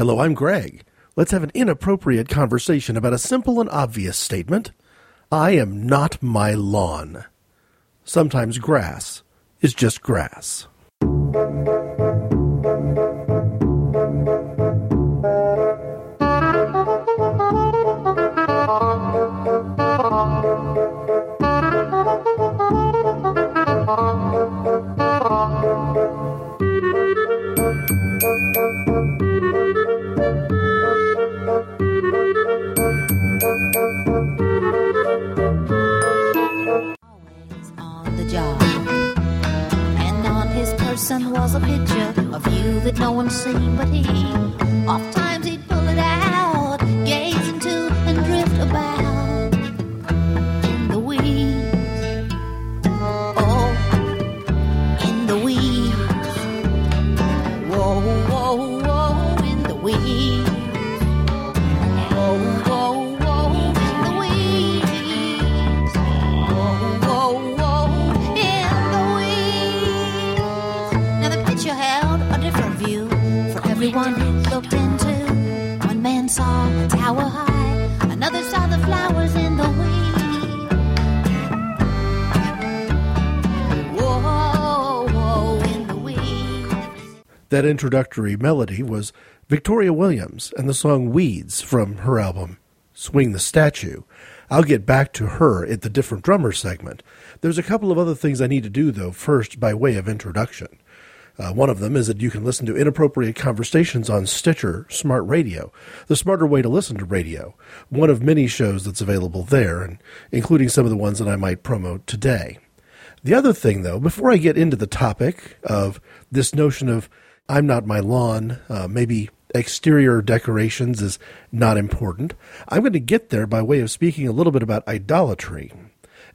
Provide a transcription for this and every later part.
Hello, I'm Greg. Let's have an inappropriate conversation about a simple and obvious statement. I am not my lawn. Sometimes grass is just grass. Picture of you that no one's seen but he. Oft That introductory melody was Victoria Williams and the song Weeds from her album Swing the Statue. I'll get back to her at the different drummer segment. There's a couple of other things I need to do, though, first by way of introduction. Uh, one of them is that you can listen to inappropriate conversations on Stitcher Smart Radio, the smarter way to listen to radio. One of many shows that's available there, and including some of the ones that I might promote today. The other thing, though, before I get into the topic of this notion of I'm not my lawn, uh, maybe exterior decorations is not important, I'm going to get there by way of speaking a little bit about idolatry.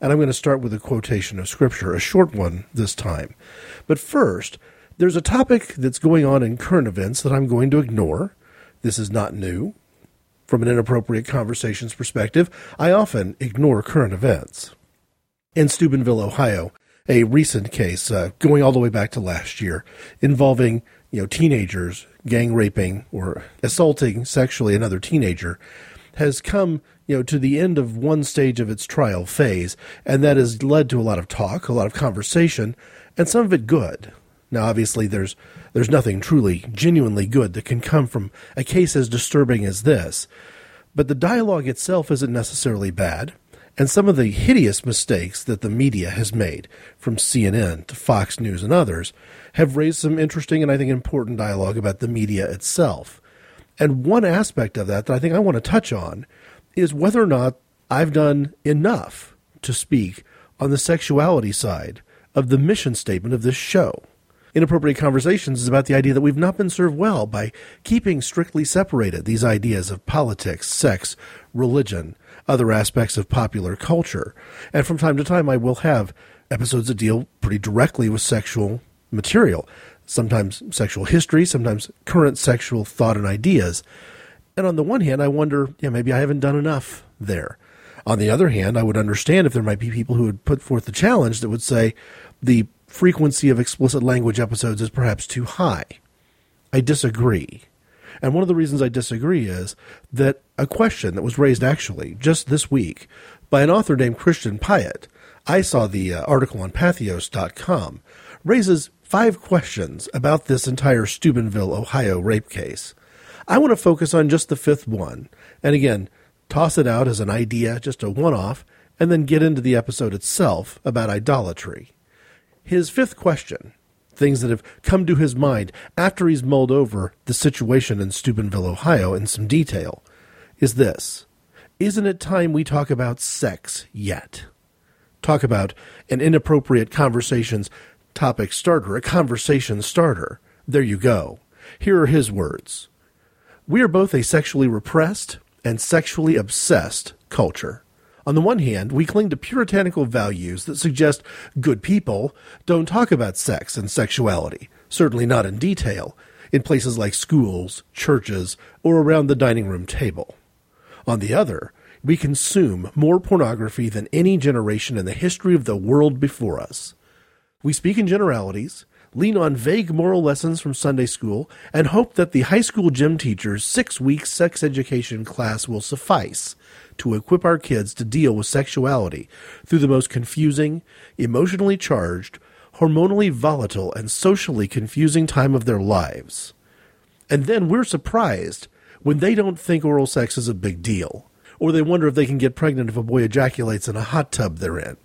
And I'm going to start with a quotation of Scripture, a short one this time. But first, there's a topic that's going on in current events that I'm going to ignore. This is not new. From an inappropriate conversations perspective, I often ignore current events in Steubenville, Ohio, a recent case uh, going all the way back to last year involving you know teenagers gang raping or assaulting sexually another teenager has come you know to the end of one stage of its trial phase and that has led to a lot of talk a lot of conversation and some of it good. Now obviously there's there's nothing truly genuinely good that can come from a case as disturbing as this but the dialogue itself isn't necessarily bad and some of the hideous mistakes that the media has made, from CNN to Fox News and others, have raised some interesting and I think important dialogue about the media itself. And one aspect of that that I think I want to touch on is whether or not I've done enough to speak on the sexuality side of the mission statement of this show. Inappropriate Conversations is about the idea that we've not been served well by keeping strictly separated these ideas of politics, sex, religion, other aspects of popular culture. And from time to time, I will have episodes that deal pretty directly with sexual material, sometimes sexual history, sometimes current sexual thought and ideas. And on the one hand, I wonder, yeah, maybe I haven't done enough there. On the other hand, I would understand if there might be people who would put forth the challenge that would say the frequency of explicit language episodes is perhaps too high. I disagree. And one of the reasons I disagree is that a question that was raised actually just this week by an author named Christian Piatt, I saw the uh, article on patheos.com, raises five questions about this entire Steubenville, Ohio rape case. I want to focus on just the fifth one, and again, toss it out as an idea, just a one off, and then get into the episode itself about idolatry. His fifth question, things that have come to his mind after he's mulled over the situation in Steubenville, Ohio in some detail, is this Isn't it time we talk about sex yet? Talk about an inappropriate conversations topic starter, a conversation starter. There you go. Here are his words. We are both a sexually repressed and sexually obsessed culture. On the one hand, we cling to puritanical values that suggest good people don't talk about sex and sexuality, certainly not in detail, in places like schools, churches, or around the dining room table. On the other, we consume more pornography than any generation in the history of the world before us. We speak in generalities, lean on vague moral lessons from Sunday school, and hope that the high school gym teacher's six week sex education class will suffice to equip our kids to deal with sexuality through the most confusing, emotionally charged, hormonally volatile, and socially confusing time of their lives. And then we're surprised when they don't think oral sex is a big deal, or they wonder if they can get pregnant if a boy ejaculates in a hot tub they're in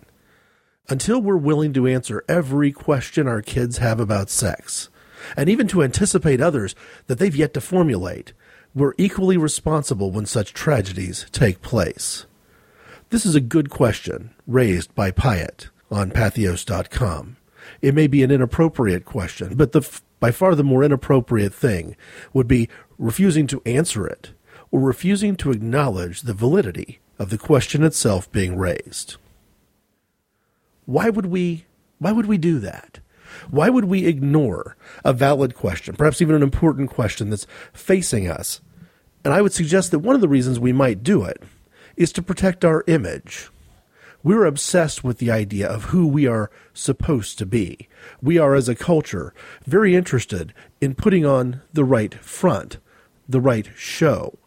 until we're willing to answer every question our kids have about sex, and even to anticipate others that they've yet to formulate, we're equally responsible when such tragedies take place. This is a good question raised by Piatt on Patheos.com. It may be an inappropriate question, but the, by far the more inappropriate thing would be refusing to answer it or refusing to acknowledge the validity of the question itself being raised. Why would we why would we do that? Why would we ignore a valid question, perhaps even an important question that's facing us? And I would suggest that one of the reasons we might do it is to protect our image. We're obsessed with the idea of who we are supposed to be. We are, as a culture, very interested in putting on the right front, the right show.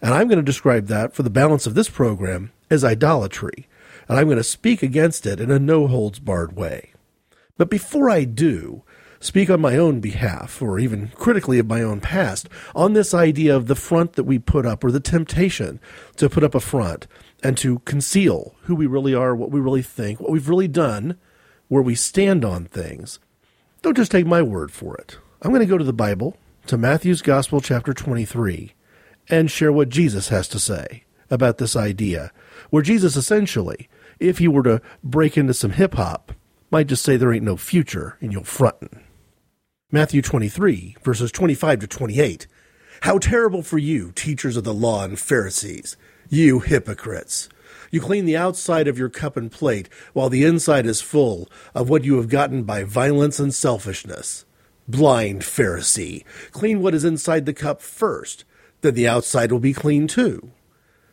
And I'm going to describe that for the balance of this program as idolatry and I'm going to speak against it in a no holds barred way. But before I do, speak on my own behalf, or even critically of my own past, on this idea of the front that we put up, or the temptation to put up a front and to conceal who we really are, what we really think, what we've really done, where we stand on things. Don't just take my word for it. I'm going to go to the Bible, to Matthew's Gospel, chapter 23, and share what Jesus has to say about this idea, where Jesus essentially, if you were to break into some hip hop, might just say there ain't no future in your frontin'. Matthew 23, verses 25 to 28. How terrible for you, teachers of the law and Pharisees, you hypocrites! You clean the outside of your cup and plate, while the inside is full of what you have gotten by violence and selfishness. Blind Pharisee, clean what is inside the cup first, then the outside will be clean too.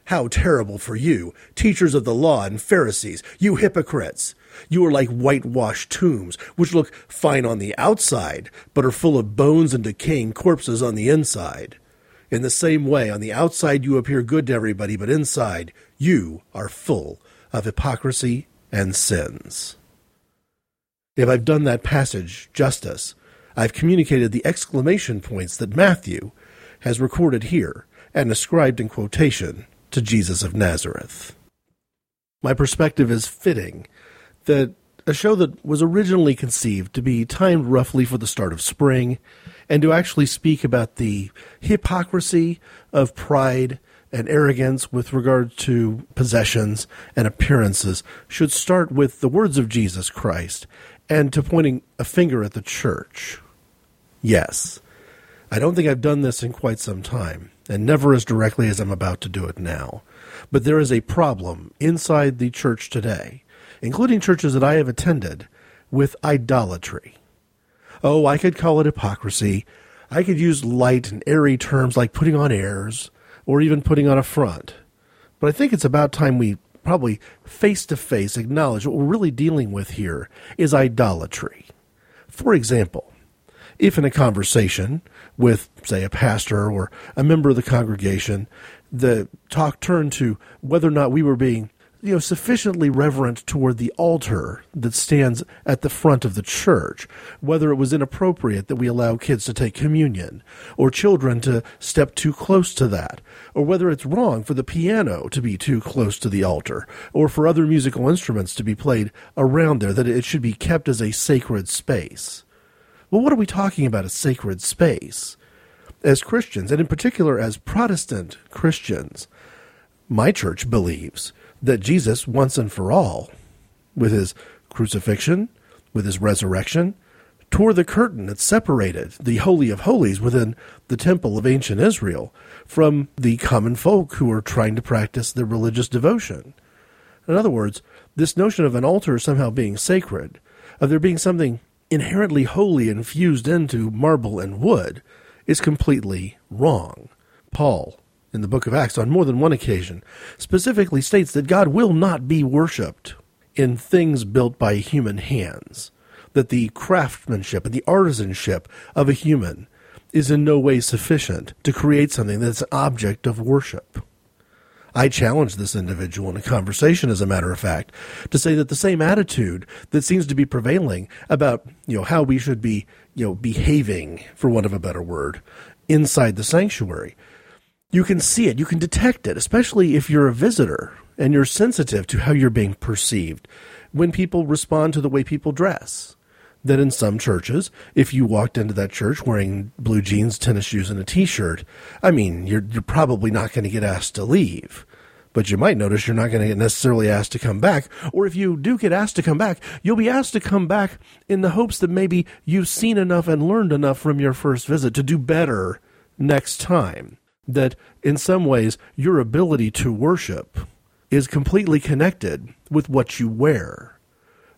How terrible for you, teachers of the law and Pharisees, you hypocrites! You are like whitewashed tombs, which look fine on the outside, but are full of bones and decaying corpses on the inside. In the same way, on the outside you appear good to everybody, but inside you are full of hypocrisy and sins. If I've done that passage justice, I've communicated the exclamation points that Matthew has recorded here and ascribed in quotation to Jesus of Nazareth. My perspective is fitting that a show that was originally conceived to be timed roughly for the start of spring and to actually speak about the hypocrisy of pride and arrogance with regard to possessions and appearances should start with the words of Jesus Christ and to pointing a finger at the church. Yes, I don't think I've done this in quite some time and never as directly as I'm about to do it now. But there is a problem inside the church today, including churches that I have attended, with idolatry. Oh, I could call it hypocrisy. I could use light and airy terms like putting on airs or even putting on a front. But I think it's about time we probably face to face acknowledge what we're really dealing with here is idolatry. For example, if in a conversation with, say, a pastor or a member of the congregation, the talk turned to whether or not we were being you know sufficiently reverent toward the altar that stands at the front of the church whether it was inappropriate that we allow kids to take communion or children to step too close to that or whether it's wrong for the piano to be too close to the altar or for other musical instruments to be played around there that it should be kept as a sacred space well, what are we talking about a sacred space? As Christians, and in particular as Protestant Christians, my church believes that Jesus, once and for all, with his crucifixion, with his resurrection, tore the curtain that separated the Holy of Holies within the temple of ancient Israel from the common folk who were trying to practice their religious devotion. In other words, this notion of an altar somehow being sacred, of there being something inherently holy infused into marble and wood is completely wrong. Paul, in the book of Acts, on more than one occasion, specifically states that God will not be worshipped in things built by human hands. that the craftsmanship and the artisanship of a human is in no way sufficient to create something that's an object of worship. I challenge this individual in a conversation, as a matter of fact, to say that the same attitude that seems to be prevailing about, you know, how we should be, you know, behaving, for want of a better word, inside the sanctuary. You can see it, you can detect it, especially if you're a visitor and you're sensitive to how you're being perceived when people respond to the way people dress that in some churches, if you walked into that church wearing blue jeans, tennis shoes, and a t-shirt, I mean, you're you're probably not going to get asked to leave. But you might notice you're not going to get necessarily asked to come back. Or if you do get asked to come back, you'll be asked to come back in the hopes that maybe you've seen enough and learned enough from your first visit to do better next time. That in some ways, your ability to worship is completely connected with what you wear.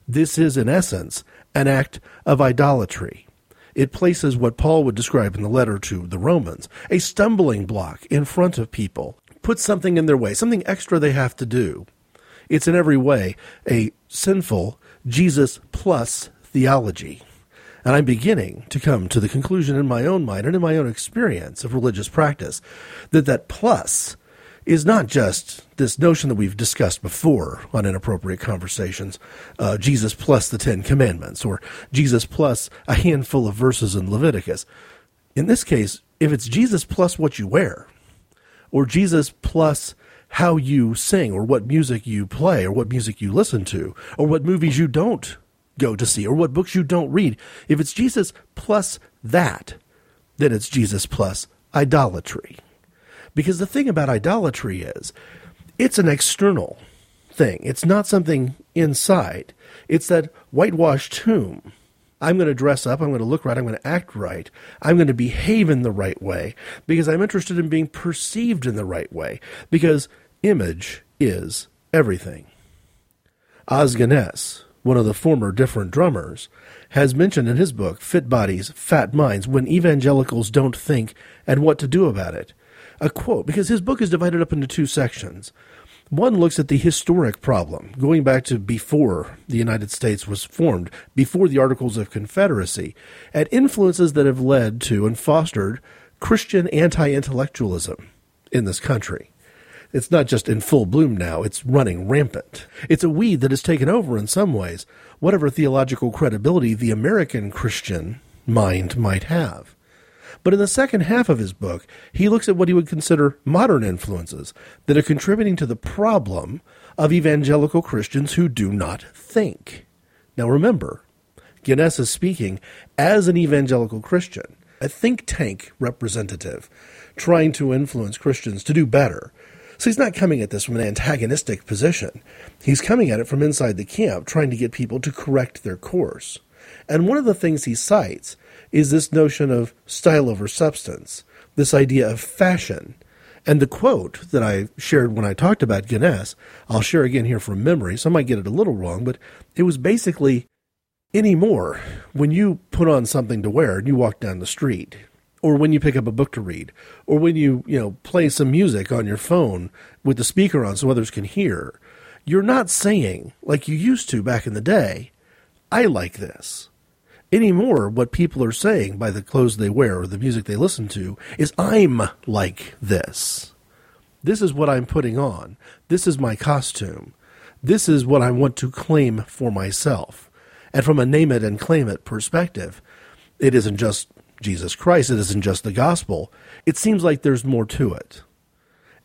This is, in essence, an act of idolatry. It places what Paul would describe in the letter to the Romans, a stumbling block in front of people, puts something in their way, something extra they have to do. It's in every way a sinful Jesus plus theology. And I'm beginning to come to the conclusion in my own mind and in my own experience of religious practice that that plus is not just this notion that we've discussed before on inappropriate conversations uh, Jesus plus the Ten Commandments, or Jesus plus a handful of verses in Leviticus. In this case, if it's Jesus plus what you wear, or Jesus plus how you sing, or what music you play, or what music you listen to, or what movies you don't go to see, or what books you don't read, if it's Jesus plus that, then it's Jesus plus idolatry. Because the thing about idolatry is, it's an external thing. It's not something inside. It's that whitewashed tomb. I'm going to dress up. I'm going to look right. I'm going to act right. I'm going to behave in the right way because I'm interested in being perceived in the right way because image is everything. Os one of the former different drummers, has mentioned in his book, Fit Bodies, Fat Minds, when evangelicals don't think and what to do about it a quote because his book is divided up into two sections. One looks at the historic problem, going back to before the United States was formed, before the Articles of Confederacy, at influences that have led to and fostered Christian anti intellectualism in this country. It's not just in full bloom now, it's running rampant. It's a weed that has taken over in some ways whatever theological credibility the American Christian mind might have. But in the second half of his book, he looks at what he would consider modern influences that are contributing to the problem of evangelical Christians who do not think. Now remember, Guinness is speaking as an evangelical Christian, a think tank representative, trying to influence Christians to do better. So he's not coming at this from an antagonistic position. He's coming at it from inside the camp, trying to get people to correct their course. And one of the things he cites is this notion of style over substance, this idea of fashion. And the quote that I shared when I talked about Guinness, I'll share again here from memory, so I might get it a little wrong, but it was basically anymore when you put on something to wear and you walk down the street, or when you pick up a book to read, or when you, you know, play some music on your phone with the speaker on so others can hear, you're not saying, like you used to back in the day, I like this anymore what people are saying by the clothes they wear or the music they listen to is I'm like this. This is what I'm putting on. This is my costume. This is what I want to claim for myself. And from a name it and claim it perspective, it isn't just Jesus Christ, it isn't just the gospel. It seems like there's more to it.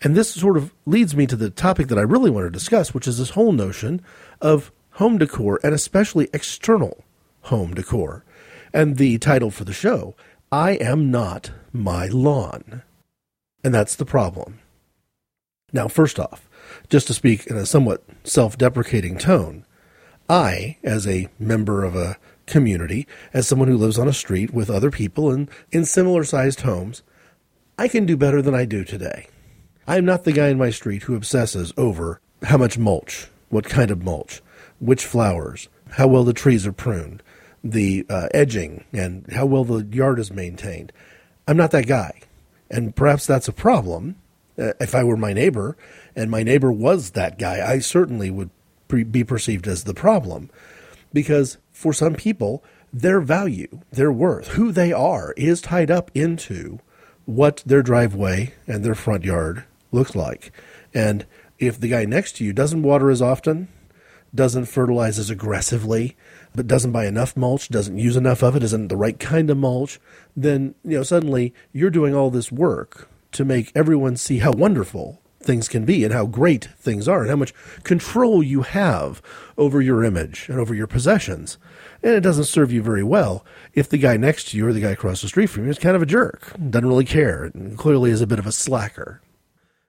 And this sort of leads me to the topic that I really want to discuss, which is this whole notion of home decor and especially external home decor. And the title for the show, I Am Not My Lawn. And that's the problem. Now, first off, just to speak in a somewhat self deprecating tone, I, as a member of a community, as someone who lives on a street with other people and in similar sized homes, I can do better than I do today. I am not the guy in my street who obsesses over how much mulch, what kind of mulch, which flowers, how well the trees are pruned, the uh, edging and how well the yard is maintained. I'm not that guy. And perhaps that's a problem. Uh, if I were my neighbor and my neighbor was that guy, I certainly would pre- be perceived as the problem. Because for some people, their value, their worth, who they are is tied up into what their driveway and their front yard looks like. And if the guy next to you doesn't water as often, doesn't fertilize as aggressively, but doesn't buy enough mulch, doesn't use enough of it, isn't the right kind of mulch, then you know suddenly you're doing all this work to make everyone see how wonderful things can be and how great things are and how much control you have over your image and over your possessions. And it doesn't serve you very well if the guy next to you or the guy across the street from you is kind of a jerk, doesn't really care, and clearly is a bit of a slacker.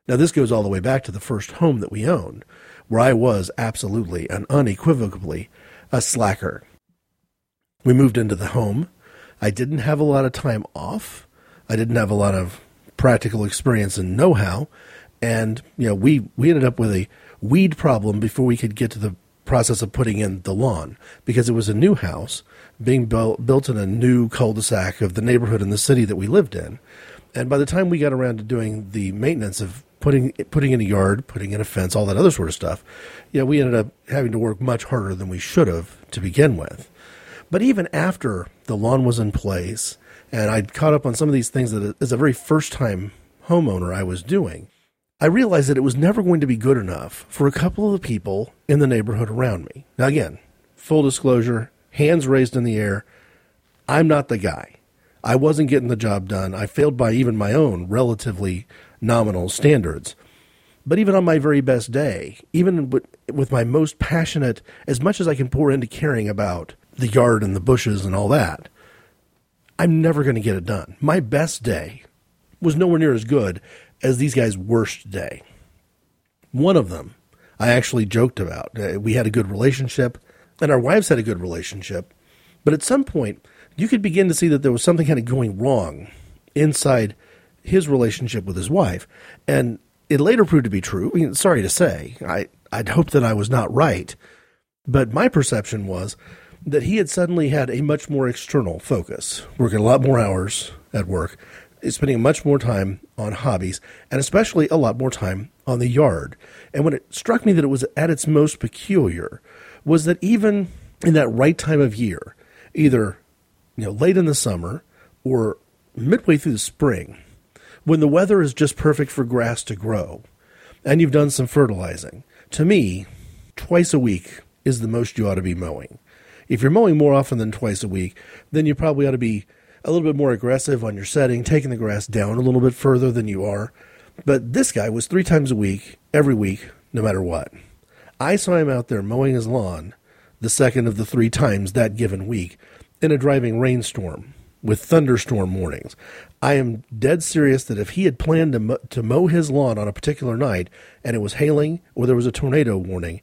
Now, this goes all the way back to the first home that we owned, where I was absolutely and unequivocally a slacker. We moved into the home. I didn't have a lot of time off. I didn't have a lot of practical experience and know how. And, you know, we, we ended up with a weed problem before we could get to the process of putting in the lawn because it was a new house being built, built in a new cul-de-sac of the neighborhood in the city that we lived in. And by the time we got around to doing the maintenance of putting putting in a yard, putting in a fence, all that other sort of stuff, yeah, we ended up having to work much harder than we should have to begin with. But even after the lawn was in place and I'd caught up on some of these things that as a very first time homeowner I was doing, I realized that it was never going to be good enough for a couple of the people in the neighborhood around me. Now, again, full disclosure, hands raised in the air. I'm not the guy. I wasn't getting the job done. I failed by even my own relatively nominal standards. But even on my very best day, even with my most passionate, as much as I can pour into caring about the yard and the bushes and all that, I'm never going to get it done. My best day was nowhere near as good as these guys' worst day. One of them I actually joked about. Uh, we had a good relationship, and our wives had a good relationship. But at some point, you could begin to see that there was something kind of going wrong inside his relationship with his wife. And it later proved to be true. I mean, sorry to say, I, I'd hoped that I was not right. But my perception was that he had suddenly had a much more external focus, working a lot more hours at work, spending much more time on hobbies, and especially a lot more time on the yard. And when it struck me that it was at its most peculiar, was that even in that right time of year, either you know late in the summer or midway through the spring, when the weather is just perfect for grass to grow, and you've done some fertilizing, to me, twice a week is the most you ought to be mowing. If you're mowing more often than twice a week, then you probably ought to be a little bit more aggressive on your setting, taking the grass down a little bit further than you are. But this guy was three times a week, every week, no matter what. I saw him out there mowing his lawn the second of the three times that given week in a driving rainstorm with thunderstorm warnings. I am dead serious that if he had planned to, mow, to mow his lawn on a particular night and it was hailing or there was a tornado warning,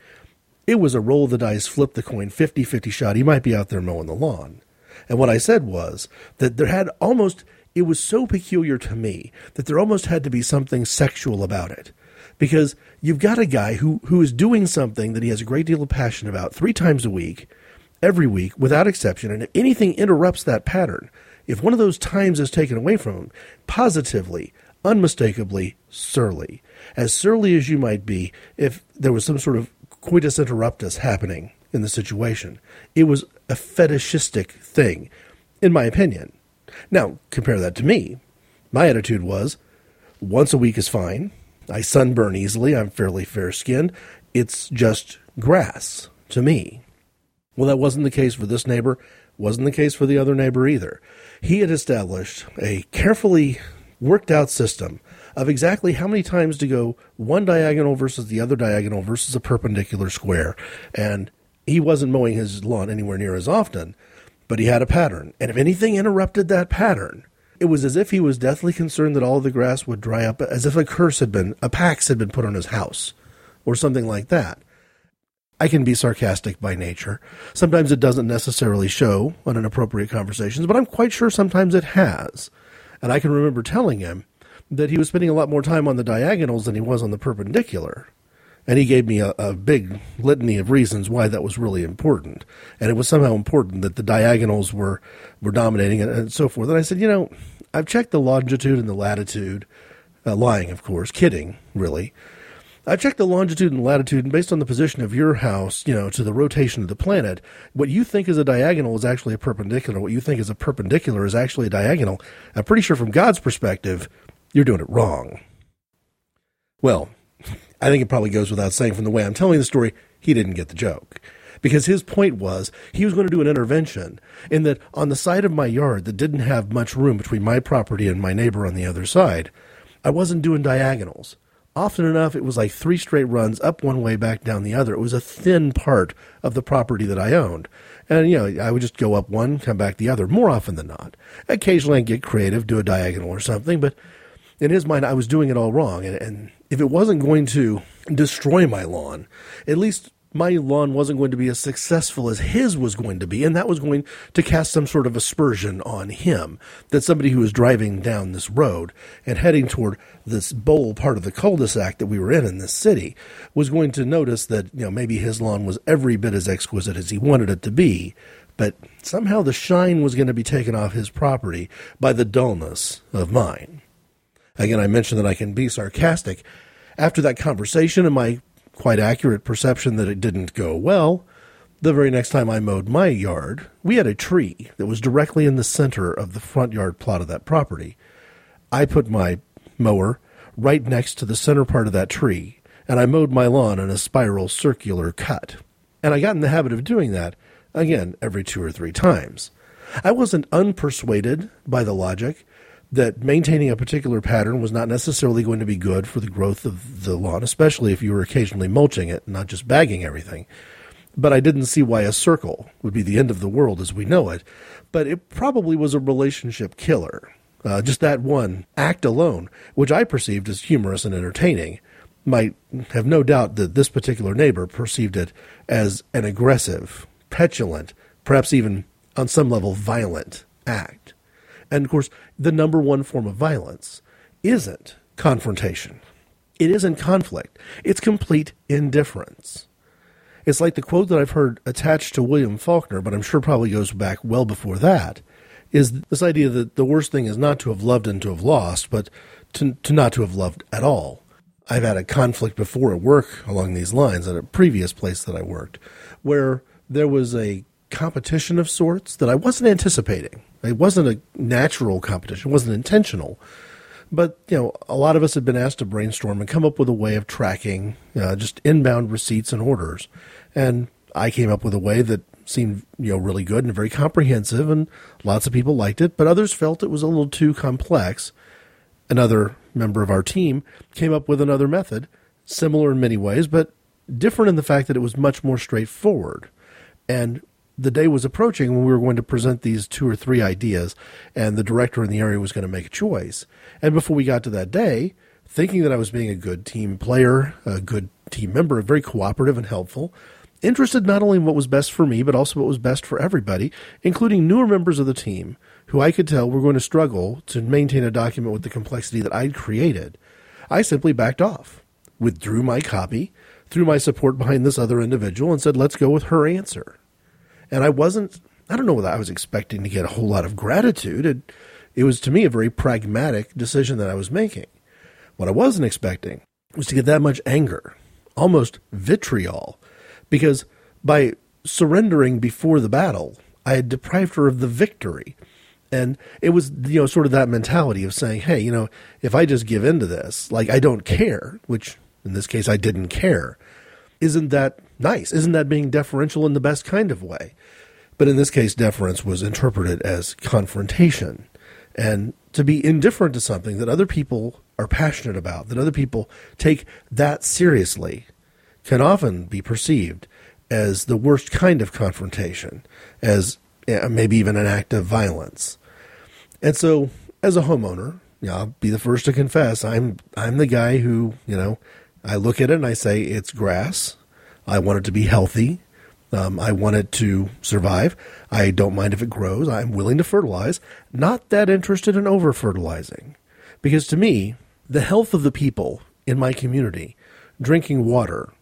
it was a roll of the dice, flip the coin, 50 50 shot. He might be out there mowing the lawn. And what I said was that there had almost, it was so peculiar to me that there almost had to be something sexual about it. Because you've got a guy who, who is doing something that he has a great deal of passion about three times a week, every week, without exception. And if anything interrupts that pattern, if one of those times is taken away from him, positively, unmistakably surly. As surly as you might be if there was some sort of coitus interruptus happening in the situation. It was a fetishistic thing, in my opinion. Now, compare that to me. My attitude was once a week is fine. I sunburn easily. I'm fairly fair skinned. It's just grass to me. Well, that wasn't the case for this neighbor, wasn't the case for the other neighbor either. He had established a carefully worked out system of exactly how many times to go one diagonal versus the other diagonal versus a perpendicular square. And he wasn't mowing his lawn anywhere near as often, but he had a pattern. And if anything interrupted that pattern, it was as if he was deathly concerned that all the grass would dry up, as if a curse had been, a pax had been put on his house, or something like that. I can be sarcastic by nature. Sometimes it doesn't necessarily show on inappropriate conversations, but I'm quite sure sometimes it has. And I can remember telling him that he was spending a lot more time on the diagonals than he was on the perpendicular. And he gave me a, a, big litany of reasons why that was really important. And it was somehow important that the diagonals were, were dominating and, and so forth. And I said, you know, I've checked the longitude and the latitude, uh, lying, of course, kidding, really. I checked the longitude and latitude, and based on the position of your house, you know, to the rotation of the planet, what you think is a diagonal is actually a perpendicular. What you think is a perpendicular is actually a diagonal. I'm pretty sure from God's perspective, you're doing it wrong. Well, I think it probably goes without saying from the way I'm telling the story, he didn't get the joke. Because his point was he was going to do an intervention in that on the side of my yard that didn't have much room between my property and my neighbor on the other side, I wasn't doing diagonals. Often enough, it was like three straight runs up one way, back down the other. It was a thin part of the property that I owned. And, you know, I would just go up one, come back the other, more often than not. Occasionally I'd get creative, do a diagonal or something, but in his mind, I was doing it all wrong. And, and if it wasn't going to destroy my lawn, at least my lawn wasn't going to be as successful as his was going to be, and that was going to cast some sort of aspersion on him. That somebody who was driving down this road and heading toward this bowl part of the cul-de-sac that we were in in this city was going to notice that you know maybe his lawn was every bit as exquisite as he wanted it to be, but somehow the shine was going to be taken off his property by the dullness of mine. Again, I mentioned that I can be sarcastic. After that conversation and my quite accurate perception that it didn't go well, the very next time I mowed my yard, we had a tree that was directly in the center of the front yard plot of that property. I put my mower right next to the center part of that tree, and I mowed my lawn in a spiral circular cut. And I got in the habit of doing that, again, every two or three times. I wasn't unpersuaded by the logic that maintaining a particular pattern was not necessarily going to be good for the growth of the lawn, especially if you were occasionally mulching it, not just bagging everything. But I didn't see why a circle would be the end of the world as we know it. But it probably was a relationship killer. Uh, just that one act alone, which I perceived as humorous and entertaining, might have no doubt that this particular neighbor perceived it as an aggressive, petulant, perhaps even on some level violent act. And of course, the number one form of violence isn't confrontation. It isn't conflict. It's complete indifference. It's like the quote that I've heard attached to William Faulkner, but I'm sure probably goes back well before that, is this idea that the worst thing is not to have loved and to have lost, but to, to not to have loved at all. I've had a conflict before at work along these lines at a previous place that I worked, where there was a competition of sorts that I wasn't anticipating. It wasn't a natural competition. It wasn't intentional. But, you know, a lot of us have been asked to brainstorm and come up with a way of tracking uh, just inbound receipts and orders. And I came up with a way that seemed, you know, really good and very comprehensive, and lots of people liked it, but others felt it was a little too complex. Another member of our team came up with another method, similar in many ways, but different in the fact that it was much more straightforward. And the day was approaching when we were going to present these two or three ideas, and the director in the area was going to make a choice. And before we got to that day, thinking that I was being a good team player, a good team member, very cooperative and helpful, interested not only in what was best for me, but also what was best for everybody, including newer members of the team who I could tell were going to struggle to maintain a document with the complexity that I'd created. I simply backed off, withdrew my copy, threw my support behind this other individual, and said, let's go with her answer. And I wasn't, I don't know whether I was expecting to get a whole lot of gratitude. It, it was to me a very pragmatic decision that I was making. What I wasn't expecting was to get that much anger, almost vitriol, because by surrendering before the battle, I had deprived her of the victory. And it was, you know, sort of that mentality of saying, hey, you know, if I just give in to this, like I don't care, which in this case I didn't care, isn't that nice? Isn't that being deferential in the best kind of way? But in this case, deference was interpreted as confrontation. And to be indifferent to something that other people are passionate about, that other people take that seriously, can often be perceived as the worst kind of confrontation, as eh, maybe even an act of violence. And so, as a homeowner, you know, I'll be the first to confess I'm I'm the guy who you know I look at it and I say it's grass. I want it to be healthy. Um, I want it to survive. I don't mind if it grows. I'm willing to fertilize. Not that interested in over fertilizing. Because to me, the health of the people in my community, drinking water,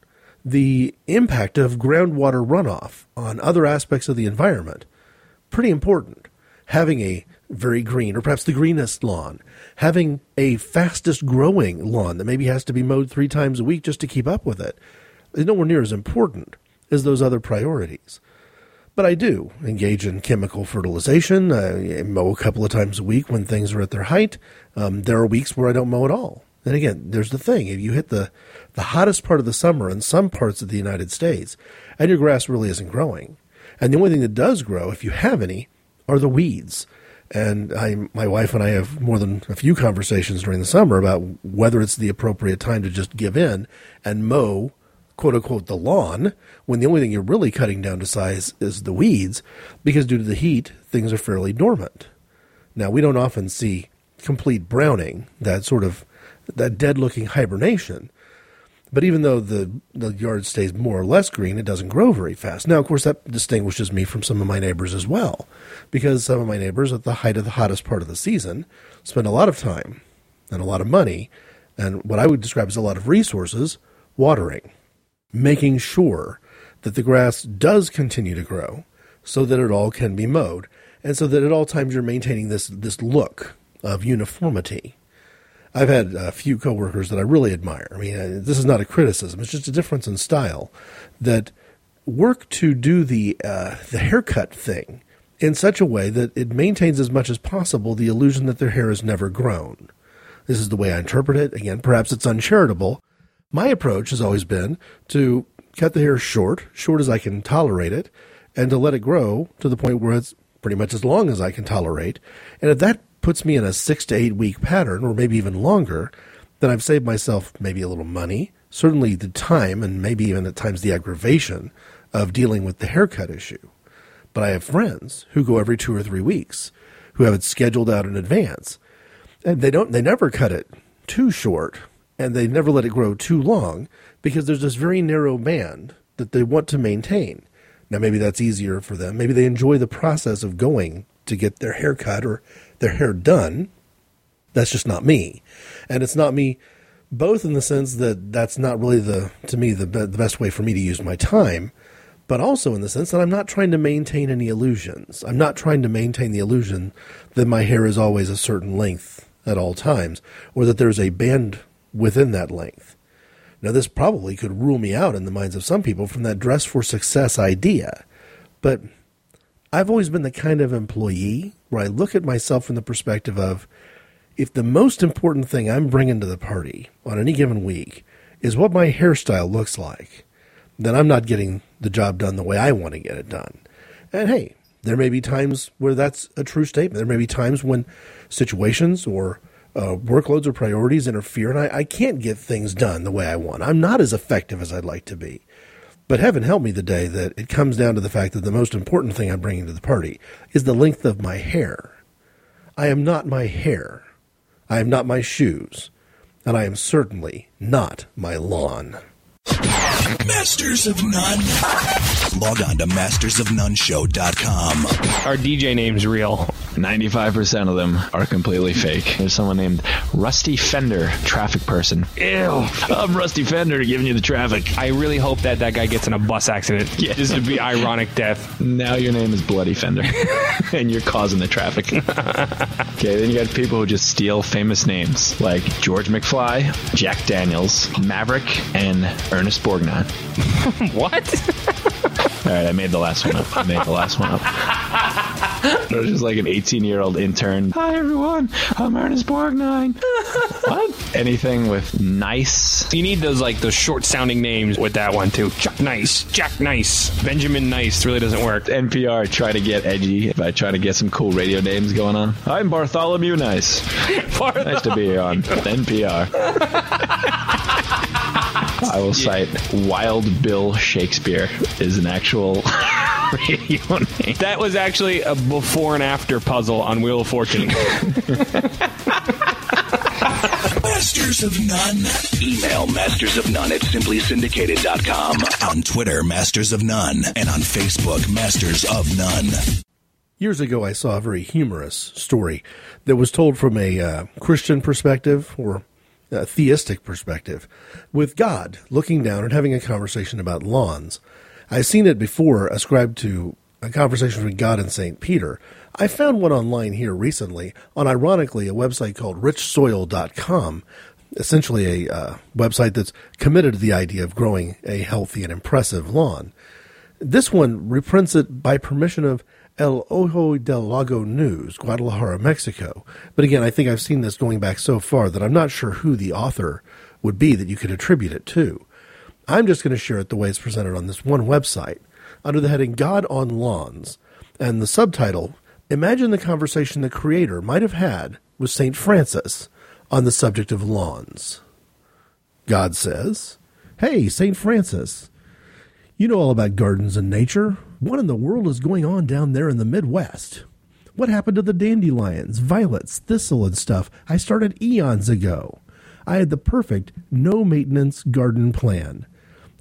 the impact of groundwater runoff on other aspects of the environment, pretty important. having a very green, or perhaps the greenest lawn, having a fastest growing lawn that maybe has to be mowed three times a week just to keep up with it, is nowhere near as important as those other priorities. But I do engage in chemical fertilization. I mow a couple of times a week when things are at their height. Um, there are weeks where I don't mow at all. And again, there's the thing: if you hit the the hottest part of the summer in some parts of the United States, and your grass really isn't growing, and the only thing that does grow, if you have any, are the weeds. And I, my wife and I have more than a few conversations during the summer about whether it's the appropriate time to just give in and mow quote unquote the lawn when the only thing you're really cutting down to size is the weeds because due to the heat things are fairly dormant. Now we don't often see complete browning that sort of that dead looking hibernation. But even though the, the yard stays more or less green, it doesn't grow very fast. Now, of course, that distinguishes me from some of my neighbors as well, because some of my neighbors at the height of the hottest part of the season spend a lot of time and a lot of money and what I would describe as a lot of resources watering making sure that the grass does continue to grow so that it all can be mowed and so that at all times you're maintaining this this look of uniformity. I've had a few coworkers that I really admire. I mean, uh, this is not a criticism; it's just a difference in style that work to do the uh, the haircut thing in such a way that it maintains as much as possible the illusion that their hair has never grown. This is the way I interpret it. Again, perhaps it's uncharitable, my approach has always been to cut the hair short, short as I can tolerate it, and to let it grow to the point where it's pretty much as long as I can tolerate. And if that puts me in a six to eight week pattern, or maybe even longer, then I've saved myself maybe a little money, certainly the time, and maybe even at times the aggravation of dealing with the haircut issue. But I have friends who go every two or three weeks, who have it scheduled out in advance, and they don't, they never cut it too short and they never let it grow too long because there's this very narrow band that they want to maintain. Now, maybe that's easier for them. Maybe they enjoy the process of going to get their hair cut or their hair done. That's just not me. And it's not me both in the sense that that's not really the, to me, the, the best way for me to use my time, but also in the sense that I'm not trying to maintain any illusions. I'm not trying to maintain the illusion that my hair is always a certain length at all times or that there's a band within that length. Now, this probably could rule me out in the minds of some people from that dress for success idea, but I've always been the kind of employee where I look at myself from the perspective of if the most important thing I'm bringing to the party on any given week is what my hairstyle looks like, then I'm not getting the job done the way I want to get it done. And hey, there may be times where that's a true statement. There may be times when situations or uh, workloads or priorities interfere, and I, I can't get things done the way I want. I'm not as effective as I'd like to be. But heaven help me the day that it comes down to the fact that the most important thing I'm bringing to the party is the length of my hair. I am not my hair. I am not my shoes. And I am certainly not my lawn. Masters of None. Log on to mastersofnoneshow.com. Our DJ name's real. 95% of them are completely fake. There's someone named Rusty Fender, traffic person. Ew. I'm Rusty Fender giving you the traffic. I really hope that that guy gets in a bus accident. Yeah. This would be ironic death. Now your name is Bloody Fender, and you're causing the traffic. okay, then you got people who just steal famous names like George McFly, Jack Daniels, Maverick, and Ernest Borgnine. what? All right, I made the last one up. I made the last one up. It was just like an 18 year old intern. Hi, everyone. I'm Ernest Borgnine. what? Anything with nice. You need those like those short sounding names with that one too. Chuck Nice, Jack Nice, Benjamin Nice really doesn't work. NPR try to get edgy by trying to get some cool radio names going on. I'm Bartholomew Nice. nice to be here on NPR. I will cite Wild Bill Shakespeare is an actual radio name. That was actually a before and after puzzle on Wheel of Fortune. Masters of None. Email Masters of None at simplysyndicated.com. On Twitter, Masters of None. And on Facebook, Masters of None. Years ago, I saw a very humorous story that was told from a uh, Christian perspective or theistic perspective, with God looking down and having a conversation about lawns. I've seen it before ascribed to a conversation between God and St. Peter. I found one online here recently on, ironically, a website called richsoil.com, essentially a uh, website that's committed to the idea of growing a healthy and impressive lawn. This one reprints it by permission of El Ojo del Lago News, Guadalajara, Mexico. But again, I think I've seen this going back so far that I'm not sure who the author would be that you could attribute it to. I'm just going to share it the way it's presented on this one website under the heading God on Lawns and the subtitle Imagine the conversation the creator might have had with St. Francis on the subject of lawns. God says, Hey, St. Francis, you know all about gardens and nature. What in the world is going on down there in the Midwest? What happened to the dandelions, violets, thistle, and stuff I started eons ago? I had the perfect no maintenance garden plan.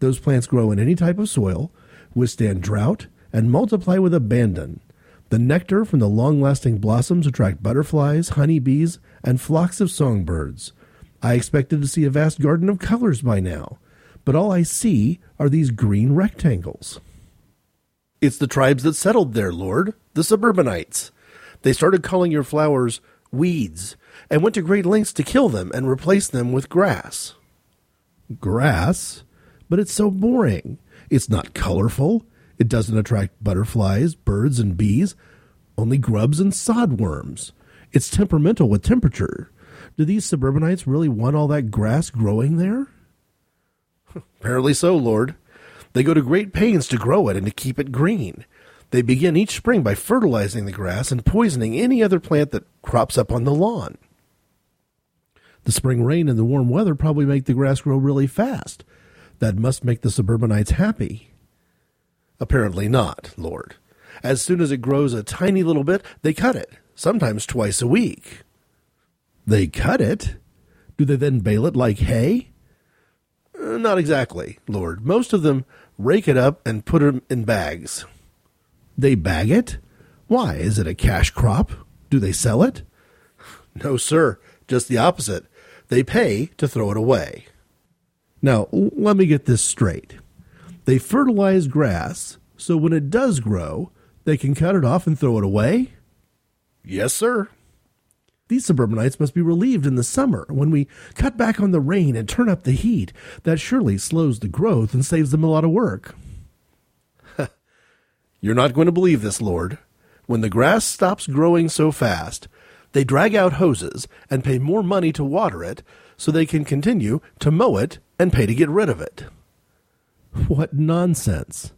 Those plants grow in any type of soil, withstand drought, and multiply with abandon. The nectar from the long lasting blossoms attract butterflies, honeybees, and flocks of songbirds. I expected to see a vast garden of colors by now, but all I see are these green rectangles. It's the tribes that settled there, Lord, the suburbanites. They started calling your flowers weeds and went to great lengths to kill them and replace them with grass. Grass? But it's so boring. It's not colorful. It doesn't attract butterflies, birds, and bees, only grubs and sodworms. It's temperamental with temperature. Do these suburbanites really want all that grass growing there? Apparently so, Lord. They go to great pains to grow it and to keep it green. They begin each spring by fertilizing the grass and poisoning any other plant that crops up on the lawn. The spring rain and the warm weather probably make the grass grow really fast. That must make the suburbanites happy. Apparently not, Lord. As soon as it grows a tiny little bit, they cut it, sometimes twice a week. They cut it? Do they then bale it like hay? Uh, not exactly, Lord. Most of them rake it up and put it in bags. They bag it? Why? Is it a cash crop? Do they sell it? No, sir. Just the opposite. They pay to throw it away. Now, let me get this straight. They fertilize grass so when it does grow, they can cut it off and throw it away? Yes, sir. These suburbanites must be relieved in the summer when we cut back on the rain and turn up the heat. That surely slows the growth and saves them a lot of work. You're not going to believe this, Lord. When the grass stops growing so fast, they drag out hoses and pay more money to water it so they can continue to mow it and pay to get rid of it. What nonsense.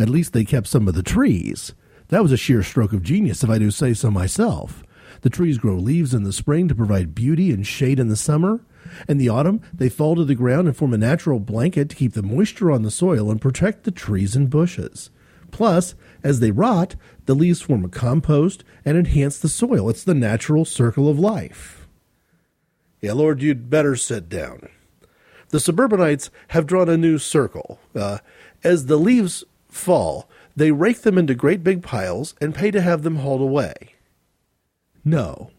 At least they kept some of the trees. That was a sheer stroke of genius, if I do say so myself. The trees grow leaves in the spring to provide beauty and shade in the summer. In the autumn, they fall to the ground and form a natural blanket to keep the moisture on the soil and protect the trees and bushes. Plus, as they rot, the leaves form a compost and enhance the soil. It's the natural circle of life. Yeah, Lord, you'd better sit down the suburbanites have drawn a new circle. Uh, as the leaves fall, they rake them into great big piles and pay to have them hauled away. No.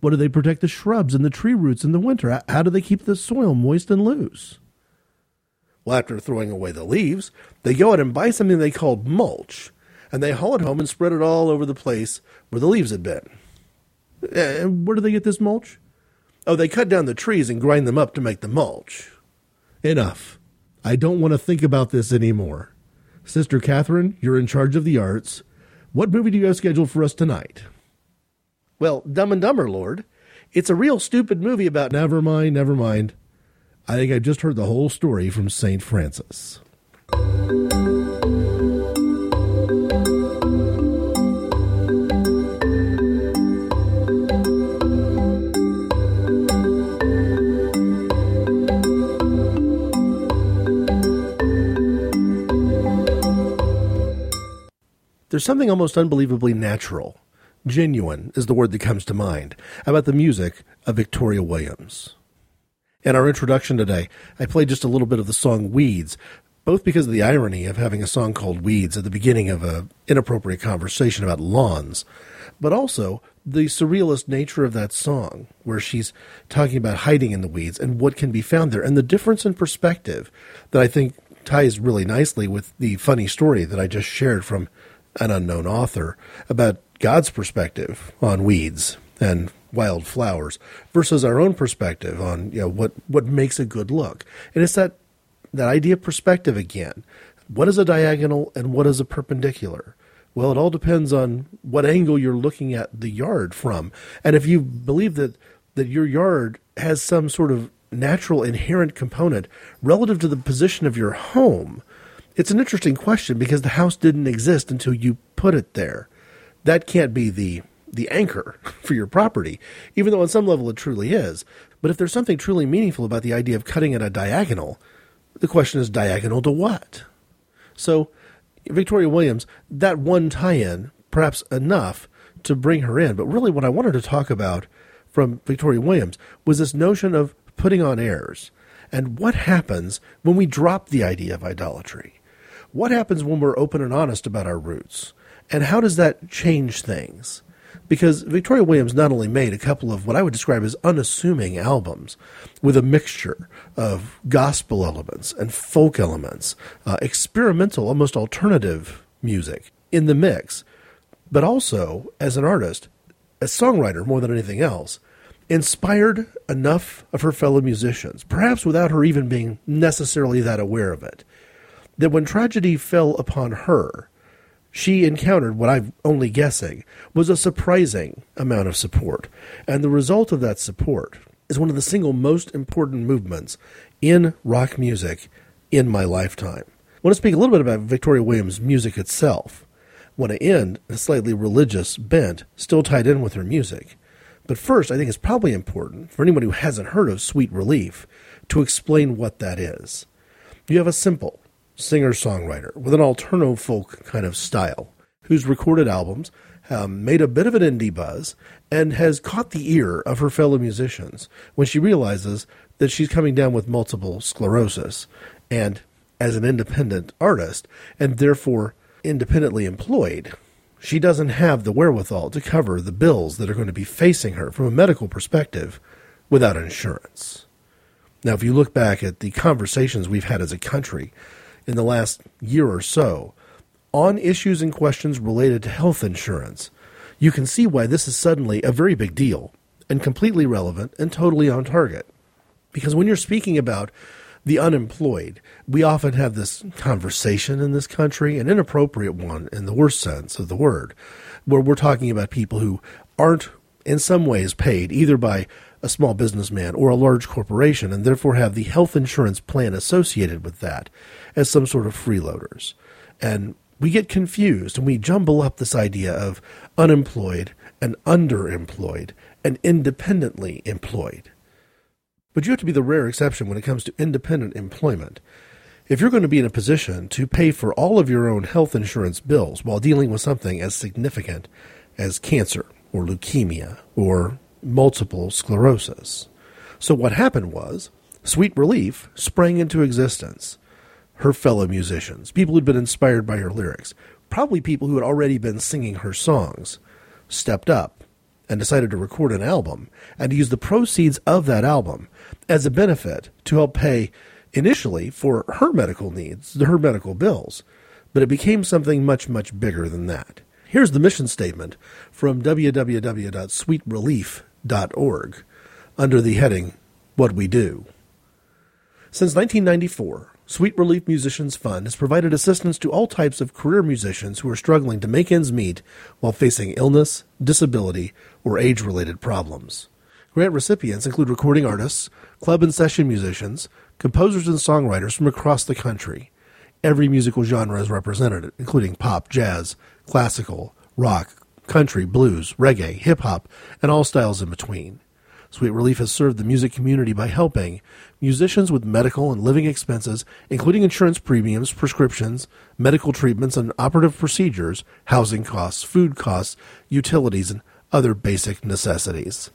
What do they protect the shrubs and the tree roots in the winter? How do they keep the soil moist and loose? Well, after throwing away the leaves, they go out and buy something they call mulch, and they haul it home and spread it all over the place where the leaves had been. And where do they get this mulch? Oh, they cut down the trees and grind them up to make the mulch. Enough. I don't want to think about this anymore. Sister Catherine, you're in charge of the arts. What movie do you have scheduled for us tonight? Well, Dumb and Dumber, Lord. It's a real stupid movie about. Never mind, never mind. I think I've just heard the whole story from St. Francis. There's something almost unbelievably natural, genuine is the word that comes to mind, about the music of Victoria Williams. In our introduction today, I played just a little bit of the song Weeds, both because of the irony of having a song called Weeds at the beginning of an inappropriate conversation about lawns, but also the surrealist nature of that song, where she's talking about hiding in the weeds and what can be found there, and the difference in perspective that I think ties really nicely with the funny story that I just shared from an unknown author about God's perspective on weeds and wild flowers versus our own perspective on you know what what makes a good look. And it's that that idea of perspective again. What is a diagonal and what is a perpendicular? Well, it all depends on what angle you're looking at the yard from. And if you believe that that your yard has some sort of natural inherent component relative to the position of your home, it's an interesting question because the house didn't exist until you put it there. That can't be the the anchor for your property, even though on some level it truly is. But if there's something truly meaningful about the idea of cutting at a diagonal, the question is diagonal to what? So, Victoria Williams, that one tie in, perhaps enough to bring her in. But really, what I wanted to talk about from Victoria Williams was this notion of putting on airs and what happens when we drop the idea of idolatry. What happens when we're open and honest about our roots? And how does that change things? because Victoria Williams not only made a couple of what I would describe as unassuming albums with a mixture of gospel elements and folk elements, uh, experimental, almost alternative music in the mix, but also as an artist, a songwriter more than anything else, inspired enough of her fellow musicians, perhaps without her even being necessarily that aware of it, that when tragedy fell upon her, she encountered what I'm only guessing was a surprising amount of support. And the result of that support is one of the single most important movements in rock music in my lifetime. I want to speak a little bit about Victoria Williams' music itself. I want to end a slightly religious bent, still tied in with her music. But first, I think it's probably important for anyone who hasn't heard of Sweet Relief to explain what that is. You have a simple, singer songwriter with an alterno folk kind of style who's recorded albums, um, made a bit of an indie buzz, and has caught the ear of her fellow musicians when she realizes that she's coming down with multiple sclerosis and as an independent artist and therefore independently employed. She doesn't have the wherewithal to cover the bills that are going to be facing her from a medical perspective without insurance. Now, if you look back at the conversations we've had as a country in the last year or so on issues and questions related to health insurance, you can see why this is suddenly a very big deal and completely relevant and totally on target. Because when you're speaking about the unemployed, we often have this conversation in this country, an inappropriate one in the worst sense of the word, where we're talking about people who aren't in some ways paid either by a small businessman or a large corporation and therefore have the health insurance plan associated with that as some sort of freeloaders. And we get confused and we jumble up this idea of unemployed and underemployed and independently employed. But you have to be the rare exception when it comes to independent employment. If you're going to be in a position to pay for all of your own health insurance bills while dealing with something as significant as cancer or leukemia or multiple sclerosis. So what happened was Sweet Relief sprang into existence her fellow musicians, people who'd been inspired by her lyrics, probably people who had already been singing her songs, stepped up and decided to record an album and to use the proceeds of that album as a benefit to help pay initially for her medical needs, her medical bills. But it became something much, much bigger than that. Here's the mission statement from www.sweetrelief.org under the heading What We Do. Since 1994, Sweet Relief Musicians Fund has provided assistance to all types of career musicians who are struggling to make ends meet while facing illness, disability, or age related problems. Grant recipients include recording artists, club and session musicians, composers and songwriters from across the country. Every musical genre is represented, including pop, jazz, classical, rock, country, blues, reggae, hip hop, and all styles in between. Sweet Relief has served the music community by helping musicians with medical and living expenses, including insurance premiums, prescriptions, medical treatments, and operative procedures, housing costs, food costs, utilities, and other basic necessities.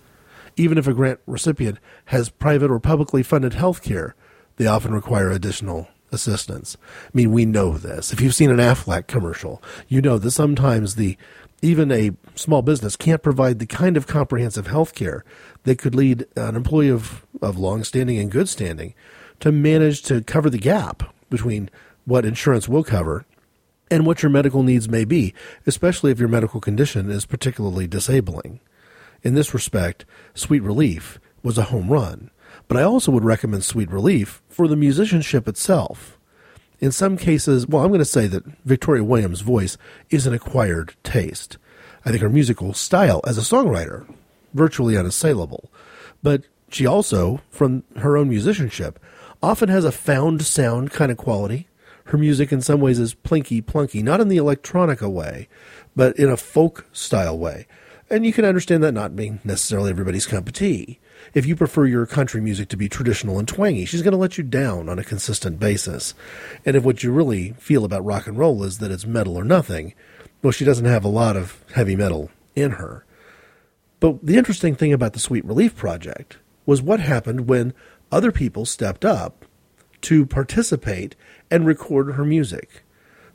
Even if a grant recipient has private or publicly funded health care, they often require additional assistance. I mean, we know this. If you've seen an Aflac commercial, you know that sometimes the even a small business can't provide the kind of comprehensive health care that could lead an employee of, of long standing and good standing to manage to cover the gap between what insurance will cover and what your medical needs may be, especially if your medical condition is particularly disabling. In this respect, Sweet Relief was a home run, but I also would recommend Sweet Relief for the musicianship itself. In some cases, well, I'm going to say that Victoria Williams' voice is an acquired taste. I think her musical style as a songwriter, virtually unassailable. But she also, from her own musicianship, often has a found sound kind of quality. Her music, in some ways, is plinky plunky, not in the electronica way, but in a folk style way. And you can understand that not being necessarily everybody's cup of tea. If you prefer your country music to be traditional and twangy, she's going to let you down on a consistent basis. And if what you really feel about rock and roll is that it's metal or nothing, well, she doesn't have a lot of heavy metal in her. But the interesting thing about the Sweet Relief Project was what happened when other people stepped up to participate and record her music.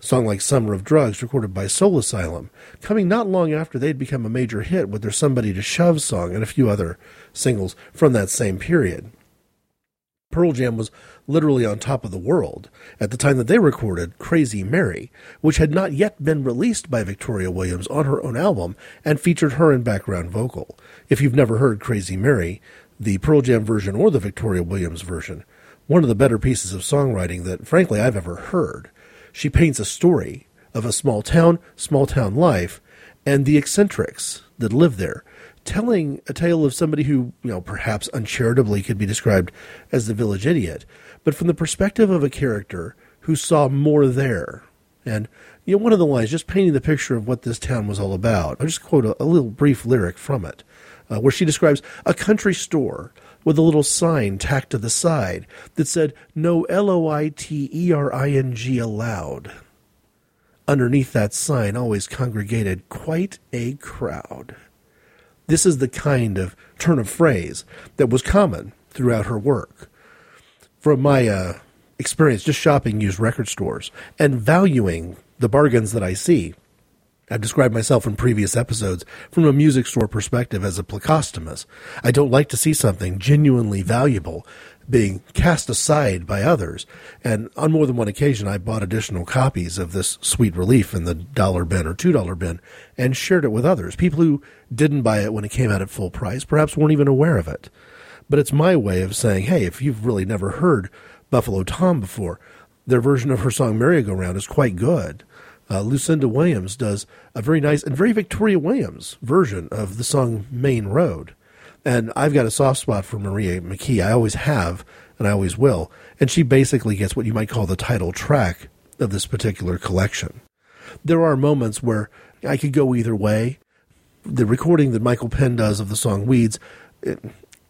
Song like Summer of Drugs, recorded by Soul Asylum, coming not long after they'd become a major hit with their Somebody to Shove song and a few other singles from that same period. Pearl Jam was literally on top of the world at the time that they recorded Crazy Mary, which had not yet been released by Victoria Williams on her own album and featured her in background vocal. If you've never heard Crazy Mary, the Pearl Jam version or the Victoria Williams version, one of the better pieces of songwriting that, frankly, I've ever heard. She paints a story of a small town, small town life, and the eccentrics that live there telling a tale of somebody who, you know, perhaps uncharitably could be described as the village idiot, but from the perspective of a character who saw more there. And, you know, one of the lines, just painting the picture of what this town was all about. I'll just quote a, a little brief lyric from it, uh, where she describes a country store with a little sign tacked to the side that said, No L O I T E R I N G allowed. Underneath that sign always congregated quite a crowd. This is the kind of turn of phrase that was common throughout her work. From my uh, experience just shopping used record stores and valuing the bargains that I see, I've described myself in previous episodes from a music store perspective as a plecostomus. I don't like to see something genuinely valuable being cast aside by others. And on more than one occasion, I bought additional copies of this sweet relief in the dollar bin or two dollar bin and shared it with others. People who didn't buy it when it came out at full price perhaps weren't even aware of it. But it's my way of saying, hey, if you've really never heard Buffalo Tom before, their version of her song Merry-Go-Round is quite good. Uh, Lucinda Williams does a very nice and very Victoria Williams version of the song Main Road. And I've got a soft spot for Maria McKee. I always have, and I always will. And she basically gets what you might call the title track of this particular collection. There are moments where I could go either way. The recording that Michael Penn does of the song Weeds, it,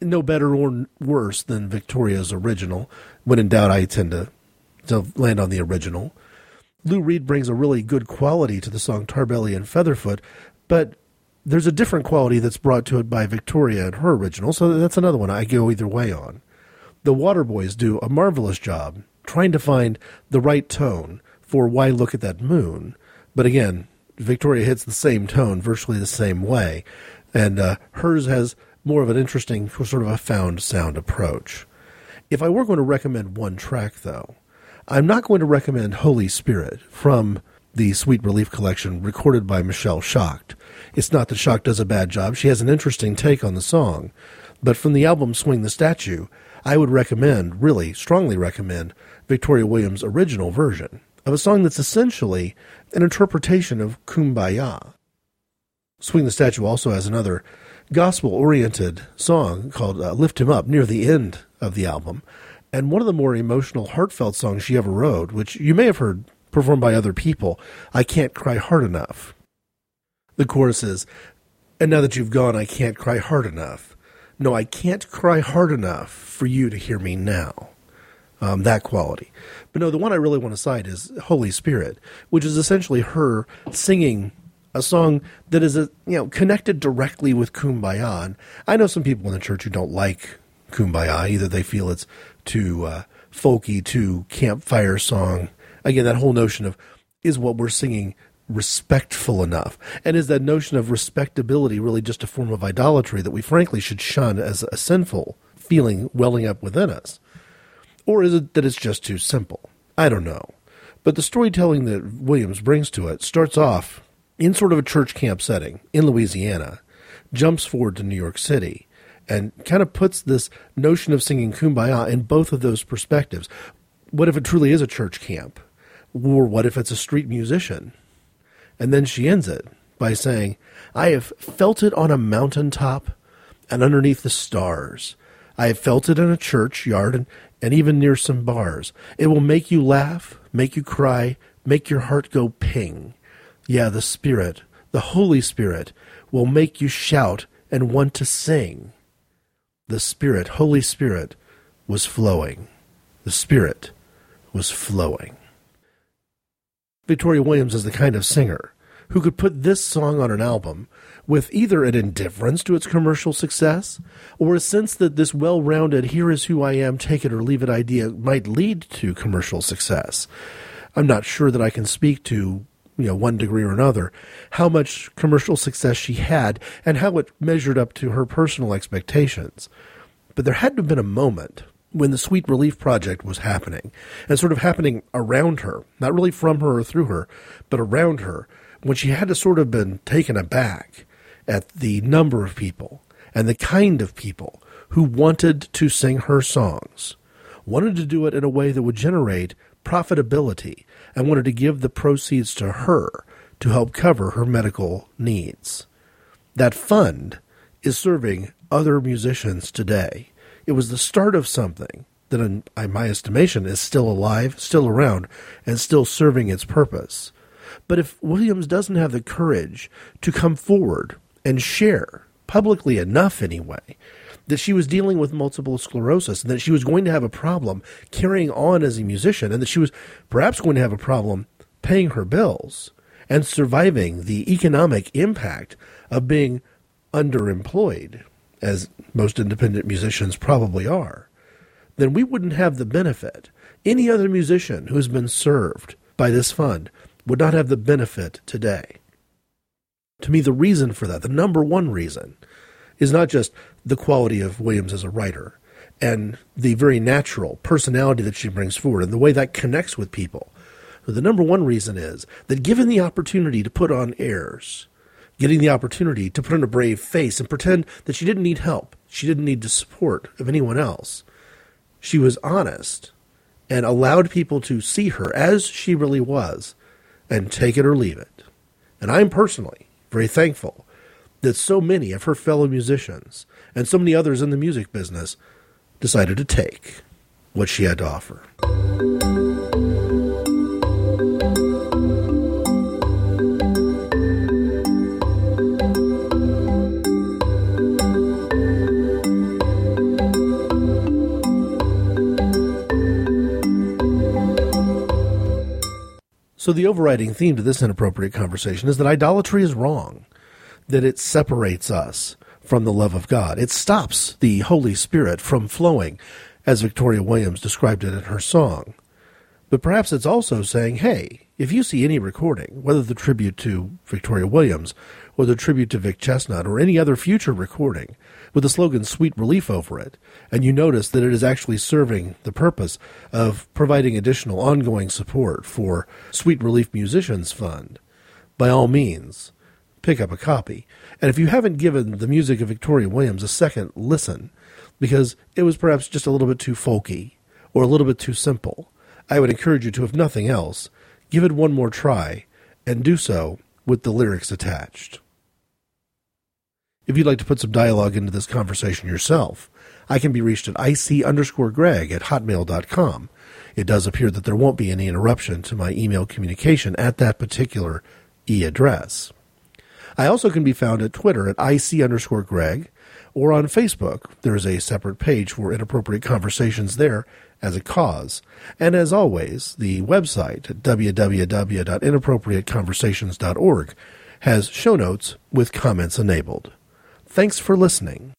no better or worse than Victoria's original. When in doubt, I tend to, to land on the original. Lou Reed brings a really good quality to the song Tarbelly and Featherfoot, but there's a different quality that's brought to it by Victoria and her original, so that's another one I go either way on. The Waterboys do a marvelous job trying to find the right tone for Why Look at That Moon. But again, Victoria hits the same tone virtually the same way, and uh, hers has more of an interesting, sort of a found sound approach. If I were going to recommend one track, though, I'm not going to recommend Holy Spirit from the Sweet Relief collection recorded by Michelle Shocked. It's not that Shocked does a bad job. She has an interesting take on the song. But from the album Swing the Statue, I would recommend, really strongly recommend, Victoria Williams' original version of a song that's essentially an interpretation of Kumbaya. Swing the Statue also has another gospel oriented song called uh, Lift Him Up near the end of the album. And one of the more emotional, heartfelt songs she ever wrote, which you may have heard performed by other people, I Can't Cry Hard Enough. The chorus is, And now that you've gone, I can't cry hard enough. No, I can't cry hard enough for you to hear me now. Um, that quality. But no, the one I really want to cite is Holy Spirit, which is essentially her singing a song that is a, you know connected directly with Kumbaya. And I know some people in the church who don't like Kumbaya. Either they feel it's too uh, folky, to campfire song. Again, that whole notion of is what we're singing respectful enough? And is that notion of respectability really just a form of idolatry that we frankly should shun as a sinful feeling welling up within us? Or is it that it's just too simple? I don't know. But the storytelling that Williams brings to it starts off in sort of a church camp setting in Louisiana, jumps forward to New York City, and kind of puts this notion of singing kumbaya in both of those perspectives. What if it truly is a church camp? Or what if it's a street musician? And then she ends it by saying, I have felt it on a mountaintop and underneath the stars. I have felt it in a churchyard and, and even near some bars. It will make you laugh, make you cry, make your heart go ping. Yeah, the Spirit, the Holy Spirit, will make you shout and want to sing. The Spirit, Holy Spirit, was flowing. The Spirit was flowing. Victoria Williams is the kind of singer who could put this song on an album with either an indifference to its commercial success or a sense that this well rounded, here is who I am, take it or leave it idea might lead to commercial success. I'm not sure that I can speak to you know one degree or another how much commercial success she had and how it measured up to her personal expectations. But there had to have been a moment when the Sweet Relief Project was happening and sort of happening around her, not really from her or through her, but around her, when she had to sort of been taken aback at the number of people and the kind of people who wanted to sing her songs, wanted to do it in a way that would generate profitability, and wanted to give the proceeds to her to help cover her medical needs. That fund is serving other musicians today. It was the start of something that, in my estimation, is still alive, still around, and still serving its purpose. But if Williams doesn't have the courage to come forward and share, publicly enough anyway, that she was dealing with multiple sclerosis and that she was going to have a problem carrying on as a musician and that she was perhaps going to have a problem paying her bills and surviving the economic impact of being underemployed, as most independent musicians probably are, then we wouldn't have the benefit. Any other musician who's been served by this fund would not have the benefit today. To me, the reason for that, the number one reason, is not just the quality of Williams as a writer and the very natural personality that she brings forward and the way that connects with people. The number one reason is that given the opportunity to put on airs, getting the opportunity to put on a brave face and pretend that she didn't need help, she didn't need the support of anyone else, she was honest and allowed people to see her as she really was and take it or leave it. And I'm personally very thankful that so many of her fellow musicians and so many others in the music business decided to take what she had to offer. So, the overriding theme to this inappropriate conversation is that idolatry is wrong, that it separates us from the love of God. It stops the Holy Spirit from flowing, as Victoria Williams described it in her song. But perhaps it's also saying, hey, if you see any recording, whether the tribute to Victoria Williams or the tribute to Vic Chesnutt or any other future recording with the slogan Sweet Relief over it, and you notice that it is actually serving the purpose of providing additional ongoing support for Sweet Relief Musicians Fund, by all means, pick up a copy. And if you haven't given the music of Victoria Williams a second listen, because it was perhaps just a little bit too folky or a little bit too simple, I would encourage you to, if nothing else, give it one more try and do so with the lyrics attached. If you'd like to put some dialogue into this conversation yourself, I can be reached at ic underscore greg at hotmail.com. It does appear that there won't be any interruption to my email communication at that particular e address. I also can be found at Twitter at ic underscore greg or on Facebook. There is a separate page for inappropriate conversations there as a cause. And as always, the website at www.inappropriateconversations.org has show notes with comments enabled. Thanks for listening.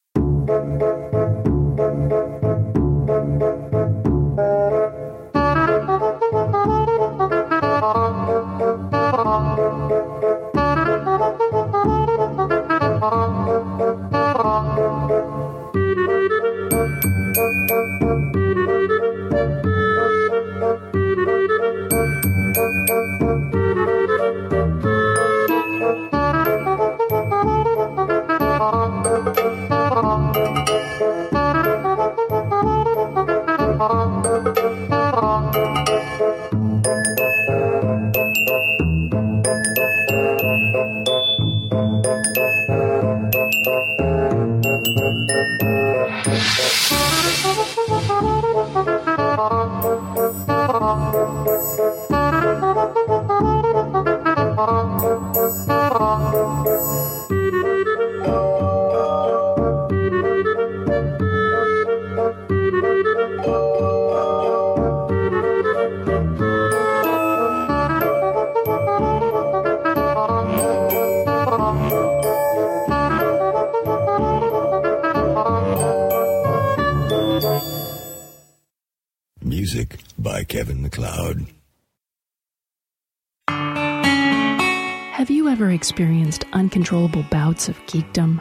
Geekdom?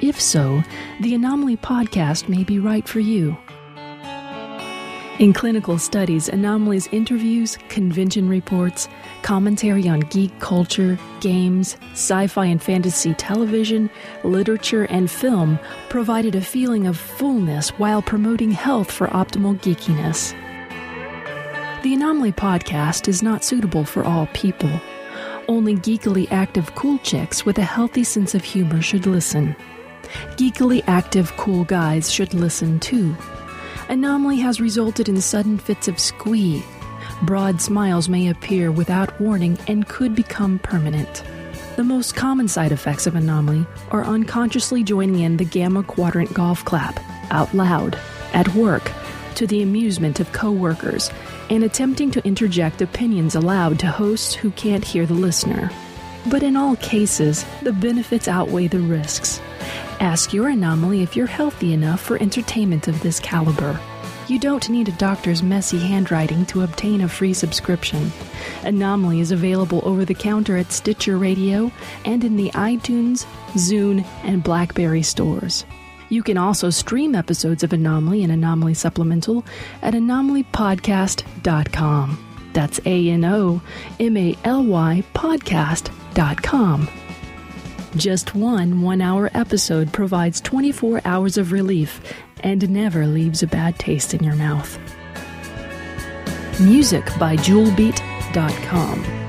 If so, the Anomaly podcast may be right for you. In clinical studies, Anomaly's interviews, convention reports, commentary on geek culture, games, sci fi and fantasy television, literature, and film provided a feeling of fullness while promoting health for optimal geekiness. The Anomaly podcast is not suitable for all people. Only geekily active cool chicks with a healthy sense of humor should listen. Geekily active cool guys should listen too. Anomaly has resulted in sudden fits of squee. Broad smiles may appear without warning and could become permanent. The most common side effects of anomaly are unconsciously joining in the gamma quadrant golf clap, out loud, at work, to the amusement of coworkers, and attempting to interject opinions aloud to hosts who can't hear the listener. But in all cases, the benefits outweigh the risks. Ask your anomaly if you're healthy enough for entertainment of this caliber. You don't need a doctor's messy handwriting to obtain a free subscription. Anomaly is available over the counter at Stitcher Radio and in the iTunes, Zune, and Blackberry stores. You can also stream episodes of Anomaly and Anomaly Supplemental at anomalypodcast.com. That's A N O M A L Y podcast.com. Just one one hour episode provides 24 hours of relief and never leaves a bad taste in your mouth. Music by JewelBeat.com.